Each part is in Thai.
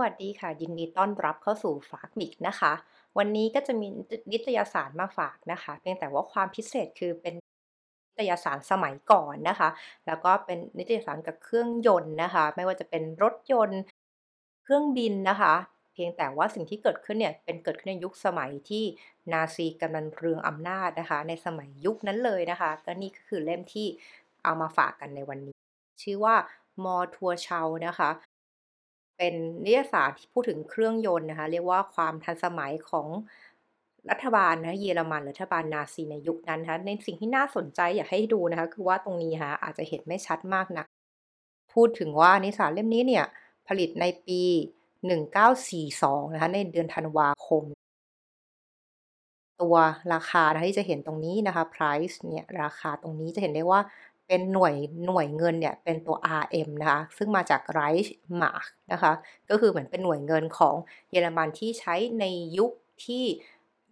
วัสดีค่ะ ยินดีต้อนรับเข้าสู่ฝากมิกนะคะ วันนี้ก็จะมีนิตยสารมาฝากนะคะ เพียงแต่ว่าความพิเศษคือเป็นนิตยสารสมัยก่อนนะคะ แล้วก็เป็นนิตยสารกับเครื่องยนต์นะคะ ไม่ว่าจะเป็นรถยนต์ เครื่องบินนะคะ เพียงแต่ว่าสิ่งที่เกิดขึ้นเนี่ยเป็นเกิดขึ้นในยุคสมัยที่นาซีกำลังเรืองอำนาจนะคะ ในสมัยยุคนั้นเลยนะคะก็นี่ก็คือเล่มที่เอามาฝากกันในวันนี้ ชื่อว่ามอทัวเชานะคะ เป็นนิยสารที่พูดถึงเครื่องยนต์นะคะ เรียกว่าความทันสมัยของรัฐบาลนะเยอรมันหรือรัฐบาลนาซีในยุคนั้นนะคะในสิ่งที่น่าสนใจอยากให้ดูนะคะ คือว่าตรงนี้ค่ะอาจจะเห็นไม่ชัดมากนะัก พูดถึงว่านิสารเล่มนี้เนี่ย ผลิตในปี 1942 นะคะ ในเดือนธันวาคม ตัวราคานะที่จะเห็นตรงนี้นะคะ price เนี่ย ราคาตรงนี้จะเห็นได้ว่า เป็นหน่วยหน่วยเงินเนี่ยเป็นตัว RM นะคะซึ่งมาจาก Reichsmark นะคะก็คือเหมือนเป็นหน่วยเงินของเยอรมันที่ใช้ในยุคที่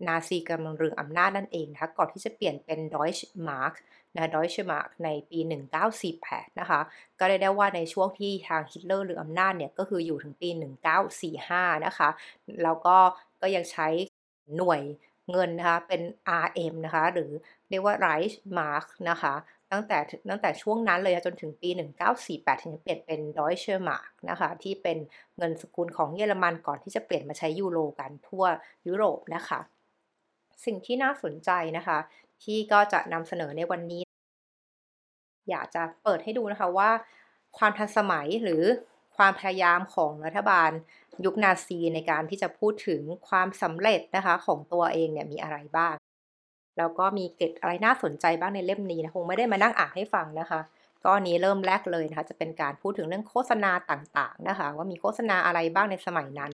นาซีกำลังเรืองอำนาจนั่นเองนะคะก่อนที่จะเปลี่ยนเป็น Deutsche Mark นะ Deutsche Mark ในปี 1948 นะคะ ก็ได้ได้ว่าในช่วงที่ทางฮิตเลอร์เรืองอำนาจเนี่ย ก็คืออยู่ถึงปี 1945 นะคะ แล้วก็ก็ยังใช้หน่วยเงินนะคะ เป็น RM นะคะ หรือเรียกว่า Reichsmark นะคะ ตั้งแต่ตั้งแต่ช่วงนั้นเลยจนถึงปี 1948 ถึงเปลี่ยนเป็น Deutsche Mark นะคะที่เป็นเงินสกุลของเยอรมันก่อนที่จะเปลี่ยนมาใช้ยูโรกันทั่วยุโรปนะคะ สิ่งที่น่าสนใจนะคะ ที่ก็จะนำเสนอในวันนี้ อยากจะเปิดให้ดูนะคะว่า ความทันสมัยหรือความพยายามของรัฐบาลยุคนาซีในการที่จะพูดถึงความสำเร็จนะคะของตัวเองเนี่ยมีอะไรบ้าง แล้วก็มีเกร็ดอะไรน่าสนใจบ้างในเล่มนี้นะคงไม่ได้มานั่งอ่านให้ฟังนะคะก็นี้เริ่มแรกเลยนะคะจะเป็นการพูดถึงเรื่องโฆษณาต่างๆนะคะ ว่ามีโฆษณาอะไรบ้างในสมัยนั้น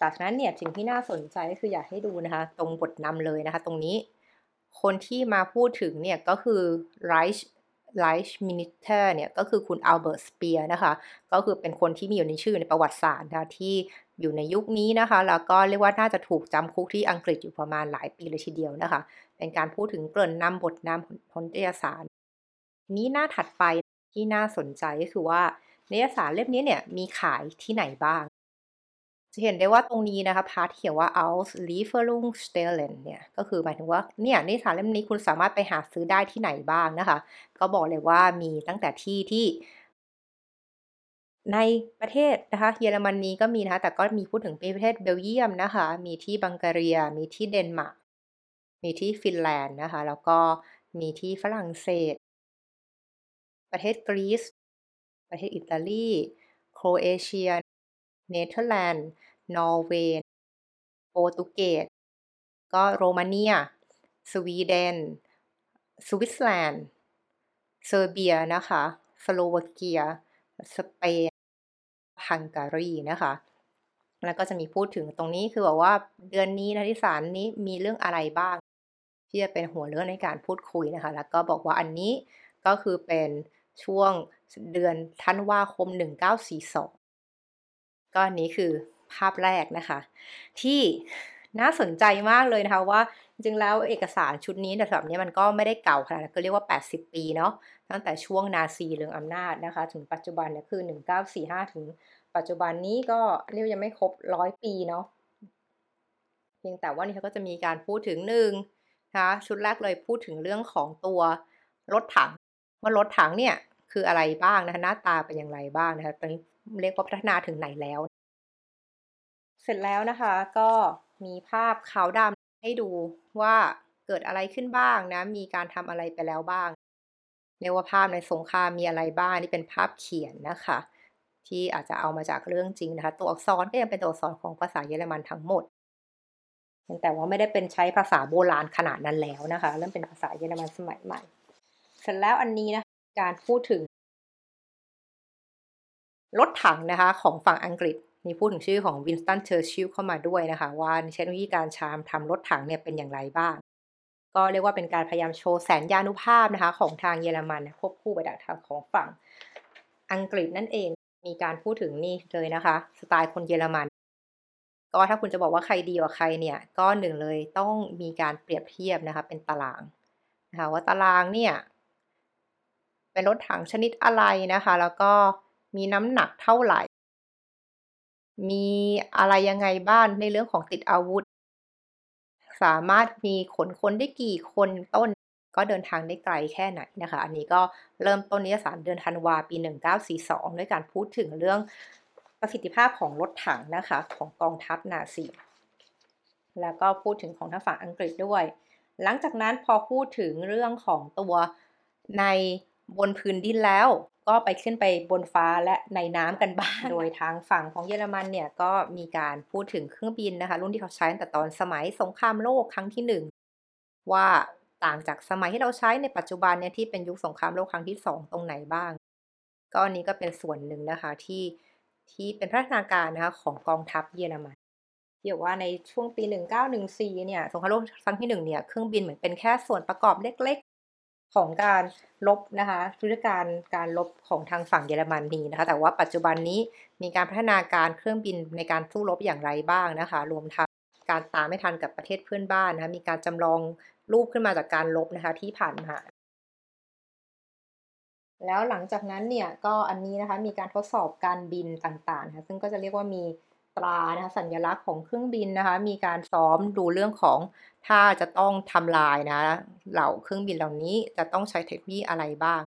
จากนั้นเนี่ยสิ่งที่น่าสนใจก็คืออยากให้ดูนะคะ ตรงบทนำเลยนะคะ ตรงนี้คนที่มาพูดถึงเนี่ยก็คือ Reichsminister เนี่ยก็คือคุณ Albert Speer นะคะ ก็คือเป็นคนที่มีอยู่ในชื่อในประวัติศาสตร์นะที่ อยู่ในยุคนี้นะคะ แล้วก็เรียกว่าน่าจะถูกจำคุกที่อังกฤษอยู่ประมาณหลายปีเลยทีเดียวนะคะ เป็นการพูดถึงเกริ่นนำบทนำพลนิยสาร นี้หน้าถัดไปที่น่าสนใจก็คือว่านิยสารเล่มนี้เนี่ยมีขายที่ไหนบ้าง จะเห็นได้ว่าตรงนี้นะคะพาร์ทเขียนว่า aus Lieferung stellen เนี่ยก็คือหมายถึงว่าเนี่ยนิยสารเล่มนี้คุณสามารถไปหาซื้อได้ที่ไหนบ้างนะคะ ก็บอกเลยว่ามีตั้งแต่ที่ที่ ในประเทศนะคะ เยอรมนีก็มีนะคะ แต่ก็มีพูดถึงประเทศเบลเยียมนะคะ มีที่บัลแกเรียมีที่เดนมาร์ก มีที่ฟินแลนด์นะคะ แล้วก็มีที่ฝรั่งเศส ประเทศกรีซ ประเทศอิตาลี โครเอเชีย เนเธอร์แลนด์ นอร์เวย์ โปรตุเกส ก็โรมาเนีย สวีเดน สวิตเซอร์แลนด์ เซอร์เบียนะคะ สโลวาเกีย สเปน ฮังการีนะคะ แล้วก็จะมีพูดถึงตรงนี้คือบอกว่าเดือนนี้นิตยสารนี้มีเรื่องอะไรบ้าง ที่จะเป็นหัวเรื่องในการพูดคุยนะคะ แล้วก็บอกว่าอันนี้ก็คือเป็นช่วงเดือนธันวาคม 1942 ก็นี้คือภาพแรกนะคะ ที่น่าสนใจมากเลยนะคะว่าจริงแล้วเอกสารชุดนี้แต่แบบนี้มันก็ไม่ได้เก่าขนาดนั้นก็เรียกว่า 80 ปีเนาะ ตั้งแต่ช่วงนาซีเรื่องอำนาจนะคะ ถึงปัจจุบันเนี่ยคือ 1945 ถึงปัจจุบันนี้ก็เรียกยังไม่ครบร้อยปีเนาะเพียงแต่ว่านี่เขาก็จะมีการพูดถึงหนึ่งนะคะชุดแรกเลยพูดถึงเรื่องของตัวรถถัง ว่ารถถังเนี่ยคืออะไรบ้างนะคะหน้าตาเป็นอย่างไรบ้างนะคะตอนนี้เรียกว่าพัฒนาถึงไหนแล้ว เสร็จแล้วนะคะก็มีภาพขาวดำให้ดูว่าเกิดอะไรขึ้นบ้างนะ มีการทำอะไรไปแล้วบ้าง เรียกว่าภาพในสงครามมีอะไรบ้างนี่เป็นภาพเขียนนะคะ ที่อาจจะเอามาจากเรื่องจริงนะคะ ตัวอักษรก็ยังเป็นตัวอักษรของภาษาเยอรมันทั้งหมดแต่ว่าไม่ได้เป็นใช้ภาษาโบราณขนาดนั้นแล้วนะคะ เริ่มเป็นภาษาเยอรมันสมัยใหม่ เสร็จแล้วอันนี้นะการพูดถึงรถถังนะคะของฝั่งอังกฤษมีพูดถึงชื่อของวินสตันเชอร์ชิลเข้ามาด้วยนะคะ ว่าเทคโนโลยีการชามทำรถถังเนี่ยเป็นอย่างไรบ้าง ก็เรียกว่าเป็นการพยายามโชว์แสนยานุภาพนะคะ ของทางเยอรมันควบคู่ไปกับทางของฝั่งอังกฤษนั่นเองมีการพูดถึงนี่เลยนะคะ สไตล์คนเยอรมัน ก็ถ้าคุณจะบอกว่าใครดีกว่าใครเนี่ย ก็หนึ่งเลยต้องมีการเปรียบเทียบนะคะ เป็นตารางนะคะว่าตารางเนี่ยเป็นรถถังชนิดอะไรนะคะ แล้วก็มีน้ำหนักเท่าไหร่ มีอะไรยังไงบ้างในเรื่องของติดอาวุธ สามารถมีขนคนได้กี่คนต้น ก็เดินทางได้ไกลแค่ไหนนะคะ อันนี้ก็เริ่มต้นนิยสารเดือนธันวาปี 1942 ด้วยการพูดถึงเรื่องประสิทธิภาพของรถถังนะคะของกองทัพนาซีแล้วก็พูดถึงของทางฝั่งอังกฤษด้วย หลังจากนั้นพอพูดถึงเรื่องของตัวในบนพื้นดินแล้ว ก็ไปขึ้นไปบนฟ้าและในน้ำกันบ้าง โดยทางฝั่งของเยอรมันเนี่ยก็มีการพูดถึงเครื่องบินนะคะ รุ่นที่เขาใช้ตั้งแต่ตอนสมัยสงครามโลกครั้งที่ 1 ว่าต่างจากสมัยที่เราใช้ในปัจจุบันเนี่ยที่เป็นยุคสงครามโลกครั้งที่ 2 ตรงไหนบ้าง ก็นี้ก็เป็นส่วนหนึ่งนะคะที่ที่เป็นพัฒนาการนะคะของกองทัพเยอรมันที่บอกว่าในช่วงปี 1914เนี่ยสงครามโลกครั้งที่1เนี่ยเครื่องบินเหมือนเป็นแค่ส่วนประกอบเล็ก ของการลบนะคะยุทธการการลบของทางฝั่งเยอรมนนีนะคะ แต่ว่าปัจจุบันนี้มีการพัฒนาการเครื่องบินในการสู้รบอย่างไรบ้างนะคะ รวมทั้งการตามไม่ทันกับประเทศเพื่อนบ้านนะคะมีการจำลองรูปขึ้นมาจากการลบนะคะที่ผ่านมาแล้วหลังจากนั้นเนี่ยก็อันนี้นะคะมีการทดสอบการบินต่างๆนะคะซึ่งก็จะเรียกว่ามี ตรานะคะสัญลักษณ์ของเครื่องบินนะคะ มีการซ้อมดูเรื่องของถ้าจะต้องทำลายนะเหล่าเครื่องบินเหล่านี้จะต้องใช้เทคโนโลยีอะไรบ้าง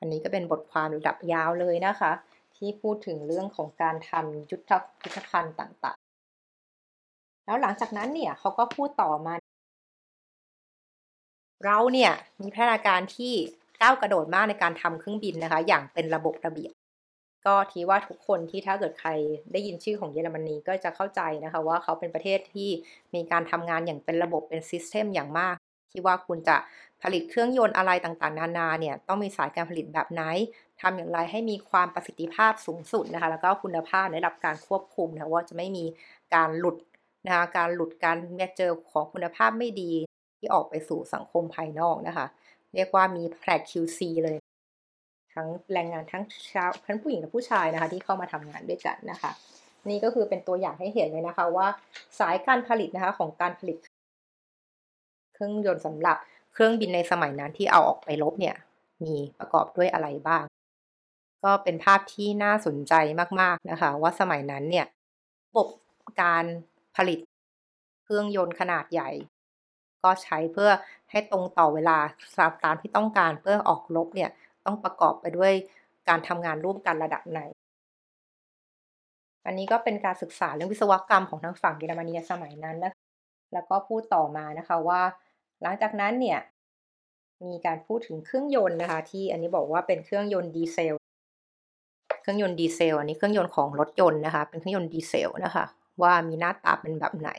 อันนี้ก็เป็นบทความระดับยาวเลยนะคะ ที่พูดถึงเรื่องของการทำยุทธยุทธภัณฑ์ต่างๆ แล้วหลังจากนั้นเนี่ยเขาก็พูดต่อมา เราเนี่ยมีพัฒนาการที่ก้าวกระโดดมากในการทำเครื่องบินนะคะ อย่างเป็นระบบระเบียบ ก็ทีว่าทุกคนที่ถ้าเกิดใครได้ยินชื่อของเยอรมนีก็จะเข้าใจนะคะว่าเขาเป็นประเทศที่มีการทำงานอย่างเป็นระบบเป็นซิสเต็มอย่างมาก ที่ว่าคุณจะผลิตเครื่องยนต์อะไรต่างๆ นานาเนี่ยต้องมีสายการผลิตแบบไหนทำอย่างไรให้มีความประสิทธิภาพสูงสุดนะคะแล้วก็คุณภาพได้รับการควบคุมนะว่าจะไม่มีการหลุดนะคะการหลุดการเจอของคุณภาพไม่ดีที่ออกไปสู่สังคมภายนอกนะคะ เรียกว่ามีแพล QC เลย ทั้งแรงงานทั้งชาวทั้งผู้หญิงและผู้ชายนะคะที่เข้ามาทำงานด้วยกันนะคะ นี่ก็คือเป็นตัวอย่างให้เห็นเลยนะคะว่าสายการผลิตนะคะของการผลิต เครื่องยนต์สำหรับเครื่องบินในสมัยนั้นที่เอาออกไปลบเนี่ยมีประกอบด้วยอะไรบ้าง ก็เป็นภาพที่น่าสนใจมากๆนะคะ ว่าสมัยนั้นเนี่ยระบบการผลิตเครื่องยนต์ขนาดใหญ่ ก็ใช้เพื่อให้ตรงต่อเวลาตามที่ต้องการเพื่อออกรบเนี่ย ต้องประกอบไปด้วยการทำงานร่วมกันระดับไหน อันนี้ก็เป็นการศึกษาเรื่องวิศวกรรมของทางฝั่งเยอรมนีสมัยนั้นนะแล้วก็พูดต่อมานะคะว่า หลังจากนั้นเนี่ยมีการพูดถึงเครื่องยนต์นะคะ ที่อันนี้บอกว่าเป็นเครื่องยนต์ดีเซล เครื่องยนต์ดีเซล อันนี้เครื่องยนต์ของรถยนต์นะคะ เป็นเครื่องยนต์ดีเซลนะคะ ว่ามีหน้าตาเป็นแบบไหน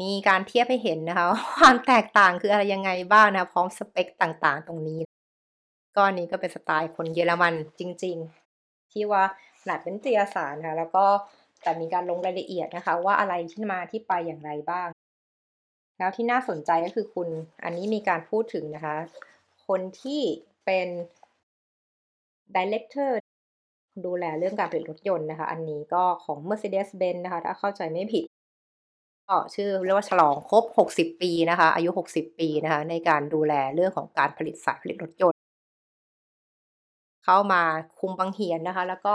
มีการเทียบให้เห็นนะคะ ความแตกต่างคืออะไรยังไงบ้างนะ พร้อมสเปคต่างๆ ตรงนี้ก็อันนี้ก็เป็นสไตล์คนเยอรมันจริง ๆ ที่ว่าขนาดเป็นนิตยสารค่ะ แล้วก็แต่มีการลงรายละเอียดนะคะ ว่าอะไรที่มาที่ไปอย่างไรบ้าง แล้วที่น่าสนใจก็คือคุณ อันนี้มีการพูดถึงนะคะ คนที่เป็น Director ดูแลเรื่องการผลิตรถยนต์นะคะ อันนี้ก็ของ Mercedes-Benz นะคะ ถ้าเข้าใจไม่ผิด ชื่อเรียกว่าฉลองครบ 60 ปีนะคะ อายุ 60 ปีนะคะ ในการดูแลเรื่องของการผลิตสายผลิตรถยนต์ เข้ามาคุมบังเหียนนะคะ แล้วก็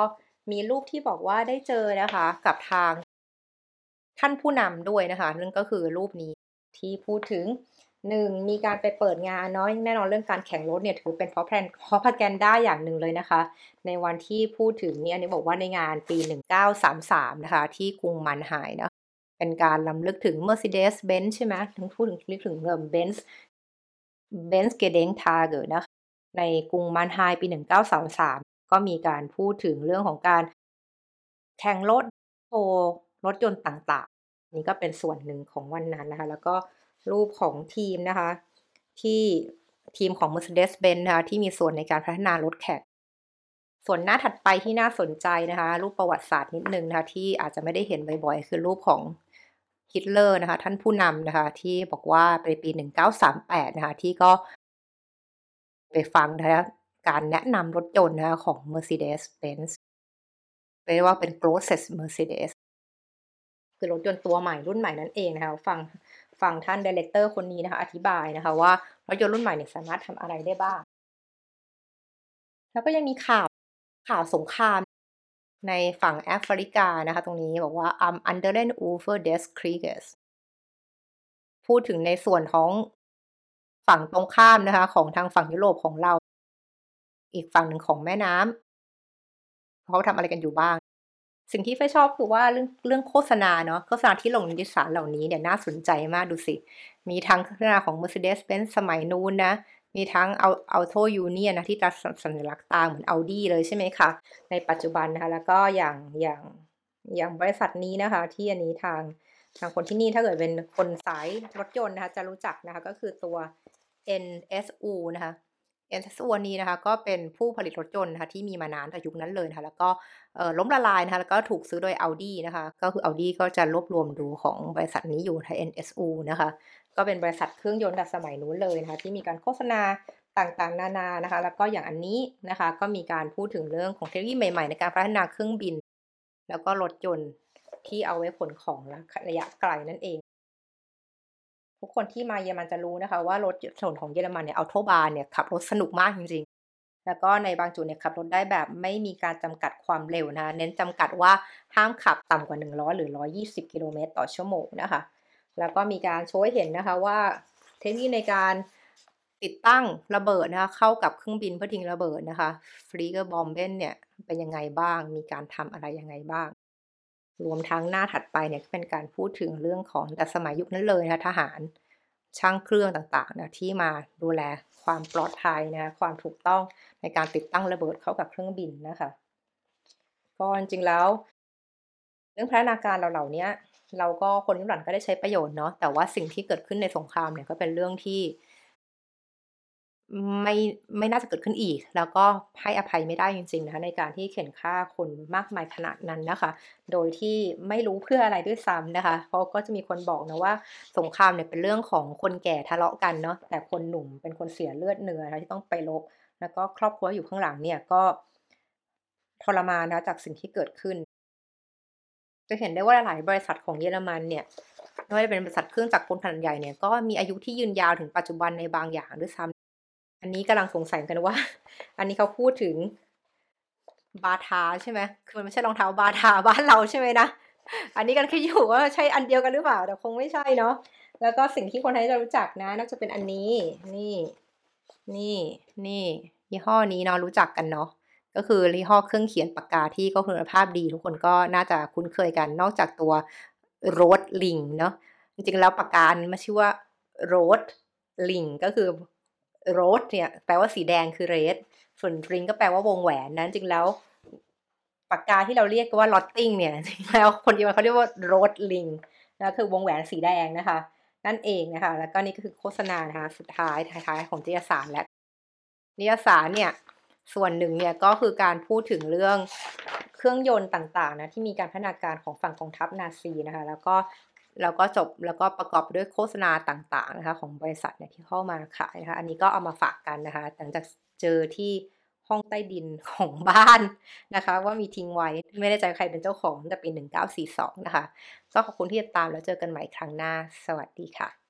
มีรูปที่บอกว่าได้เจอนะคะ กับทางท่านผู้นำด้วยนะคะนั่นก็คือรูปนี้ที่พูดถึง1มีการไปเปิดงานเนาะแน่นอนเรื่องการแข่งรถเนี่ยถือเป็นเพราะแพนเพราะพแกนด้าอย่างหนึ่งเลยนะคะ ในวันที่พูดถึงเนี่อันนี้บอกว่าในงานปี 1933 นะคะ ที่กรุงมันไฮนะ เป็นการลำลึกถึง Mercedes-Benz ใช่ไหมถึงพูดถึงนึกถึงเริ่ม Benz Benz Gedenktage นะคะในกรุงมันไฮปี 1933 ก็มีการพูดถึงเรื่องของการแข่งรถโชว์รถยนต์ต่างๆ นี่ก็เป็นส่วนหนึ่งของวันนั้นนะคะ แล้วก็รูปของทีมนะคะ ที่ทีมของ Mercedes-Benz นะคะที่มีส่วนในการพัฒนารถแข่งส่วนหน้าถัดไปที่น่าสนใจนะคะ รูปประวัติศาสตร์นิดนึงนะคะที่อาจจะไม่ได้เห็นบ่อยๆ คือรูปของ ฮิตเลอร์นะคะท่านผู้นำนะคะที่บอกว่าในปี 1938 นะคะที่ก็ไปฟังนะคะการแนะนำรถยนต์นะคะของ Mercedes-Benz เรียกว่าเป็น Grosses Mercedes คือรถยนต์ตัวใหม่รุ่นใหม่นั่นเองนะคะฟังฟังท่านดีเลกเตอร์คนนี้นะคะอธิบายนะคะว่ารถยนต์รุ่นใหม่เนี่ยสามารถทำอะไรได้บ้าง แล้วก็ยังมีข่าวข่าวสงคราม ในฝั่งแอฟริกานะคะตรงนี้บอกว่า am anderen Ufer des Krieges พูดถึงในส่วนของฝั่งตรงข้ามนะคะ ของทางฝั่งยุโรปของเรา อีกฝั่งหนึ่งของแม่น้ำเขาทำอะไรกันอยู่บ้าง สิ่งที่ไฟชอบคือว่าเรื่องเรื่องโฆษณาเนาะโฆษณาที่ลงในิสารเหล่านี้เนี่ยน่าสนใจมากดูสิ มีทั้งโฆษณาของ Mercedes-Benz สมัยนู้นนะ มีทั้งเอา Auto Union นะที่ตัดสัญลักษณ์ตาเหมือน Audi เลยใช่ไหมคะ ในปัจจุบันนะคะ แล้วก็อย่างอย่างอย่างบริษัทนี้นะคะ ที่อันนี้ทางทางคนที่นี่ถ้าเกิดเป็นคนสายรถยนต์นะคะ จะรู้จักนะคะก็คือตัว NSU นะคะ NSU นี้นะคะ ก็เป็นผู้ผลิตรถยนต์นะคะที่มีมานานแต่ยุคนั้นเลยนะคะแล้วก็ล้มละลายนะคะ แล้วก็ถูกซื้อโดย Audi นะคะ ก็คือ Audi ก็จะรวบรวมดูของบริษัทนี้อยู่ใน NSU นะคะ ก็เป็นบริษัทเครื่องยนต์แบบสมัยนู้นเลยนะคะที่มีการโฆษณาต่างๆ นานานะคะ แล้วก็อย่างอันนี้นะคะ ก็มีการพูดถึงเรื่องของเทคโนโลยีใหม่ๆ ในการพัฒนาเครื่องบิน แล้วก็รถยนต์ที่เอาไว้ขนของระยะไกลนั่นเอง ทุกคนที่มาเยอรมันจะรู้นะคะ ว่ารถถนนของเยอรมันเนี่ยอัลโทบานเนี่ยขับรถสนุกมากจริงๆ แล้วก็ในบางจุดเนี่ยขับรถได้แบบไม่มีการจำกัดความเร็วนะะเน้นจำกัดว่าห้ามขับต่ำกว่า 100 หรือ 120 กิโลเมตรต่อชั่วโมงนะคะ แล้วก็มีการโชว์ให้เห็นนะคะว่าเทคนิคในการติดตั้งระเบิดนะคะเข้ากับเครื่องบินเพื่อทิ้งระเบิดนะคะฟรีเกอร์บอมเบนเนี่ยเป็นยังไงบ้าง มีการทำอะไรยังไงบ้าง รวมทั้งหน้าถัดไปเนี่ยเป็นการพูดถึงเรื่องของแต่สมัยยุคนั้นเลยนะคะทหารช่างเครื่องต่างๆนะที่มาดูแลความปลอดภัยนะความถูกต้องในการติดตั้งระเบิดเข้ากับเครื่องบินนะคะก็จริงๆแล้ว เรื่องพัฒนาการเราเหล่านี้ เราก็คนรุ่นหลังก็ได้ใช้ประโยชน์เนาะแต่ว่าสิ่งที่เกิดขึ้นในสงครามเนี่ยก็เป็นเรื่องที่ ไม่ไม่น่าจะเกิดขึ้นอีก แล้วก็ให้อภัยไม่ได้จริงๆนะคะในการที่เข็นฆ่าคนมากมายขนาดนั้นนะคะ โดยที่ไม่รู้เพื่ออะไรด้วยซ้ำนะคะ เพราะก็จะมีคนบอกนะว่า สงครามเนี่ยเป็นเรื่องของคนแก่ทะเลาะกันเนาะแต่คนหนุ่มเป็นคนเสียเลือดเนื้อนะที่ต้องไปรบแล้วก็ครอบครัวอยู่ข้างหลังเนี่ยก็ทรมานนะจากสิ่งที่เกิดขึ้น จะเห็นได้ว่าหลายบริษัทของเยอรมันเนี่ยไม่ว่าจะเป็นบริษัทเครื่องจักรกลขนาดใหญ่เนี่ยก็มีอายุที่ยืนยาวถึงปัจจุบันในบางอย่างด้วยซ้ำอันนี้กำลังสงสัยกันว่า อันนี้เขาพูดถึงบาทาใช่ไหมคือมันไม่ใช่รองเท้าบาทาบ้านเราใช่ไหมนะอันนี้กันแคิดอยู่ว่าใช่อันเดียวกันหรือเปล่าแต่คงไม่ใช่เนาะแล้วก็สิ่งที่คนไทยจะรู้จักนะน่าจะเป็นอันนี้ นี่ นี่ นี่ ยี่ห้อนี้เนาะรู้จักกันเนาะ ก็คือยี่ห้อเครื่องเขียนปากกาที่ก็คุณภาพดี ทุกคนก็น่าจะคุ้นเคยกัน นอกจากตัวโรดลิงเนาะจริงๆแล้วปากกามันชื่อว่า Rotring ก็คือ rot เนี่ยแปลว่าสีแดงคือ red ส่วน Ring ก็แปลว่าวงแหวนนั้นจริงแล้วปากกาที่เราเรียกว่ารอตติ้งเนี่ยจริงแล้วคนเดียวเขาเรียกว่า Rotring นะคือวงแหวนสีแดงนะคะ นั่นเองนะคะ แล้วก็นี่ก็คือโฆษณานะคะสุดท้ายท้ายของนิตยสารและนิตยสารเนี่ย ส่วนหนึ่งเนี่ยก็คือการพูดถึงเรื่องเครื่องยนต์ต่างๆนะที่มีการพัฒนาการของฝั่งกองทัพนาซีนะคะแล้วก็แล้วก็จบแล้วก็ประกอบด้วยโฆษณาต่างๆนะคะของบริษัทเนี่ยที่เข้ามาขายนะคะอันนี้ก็เอามาฝากกันนะคะหลังจากเจอที่ห้องใต้ดินของบ้านนะคะ ว่ามีทิ้งไว้ไม่แน่ใจใครเป็นเจ้าของแต่ปี1942 นะคะ ก็ขอบคุณที่ติดตามแล้วเจอกันใหม่ครั้งหน้า สวัสดีค่ะ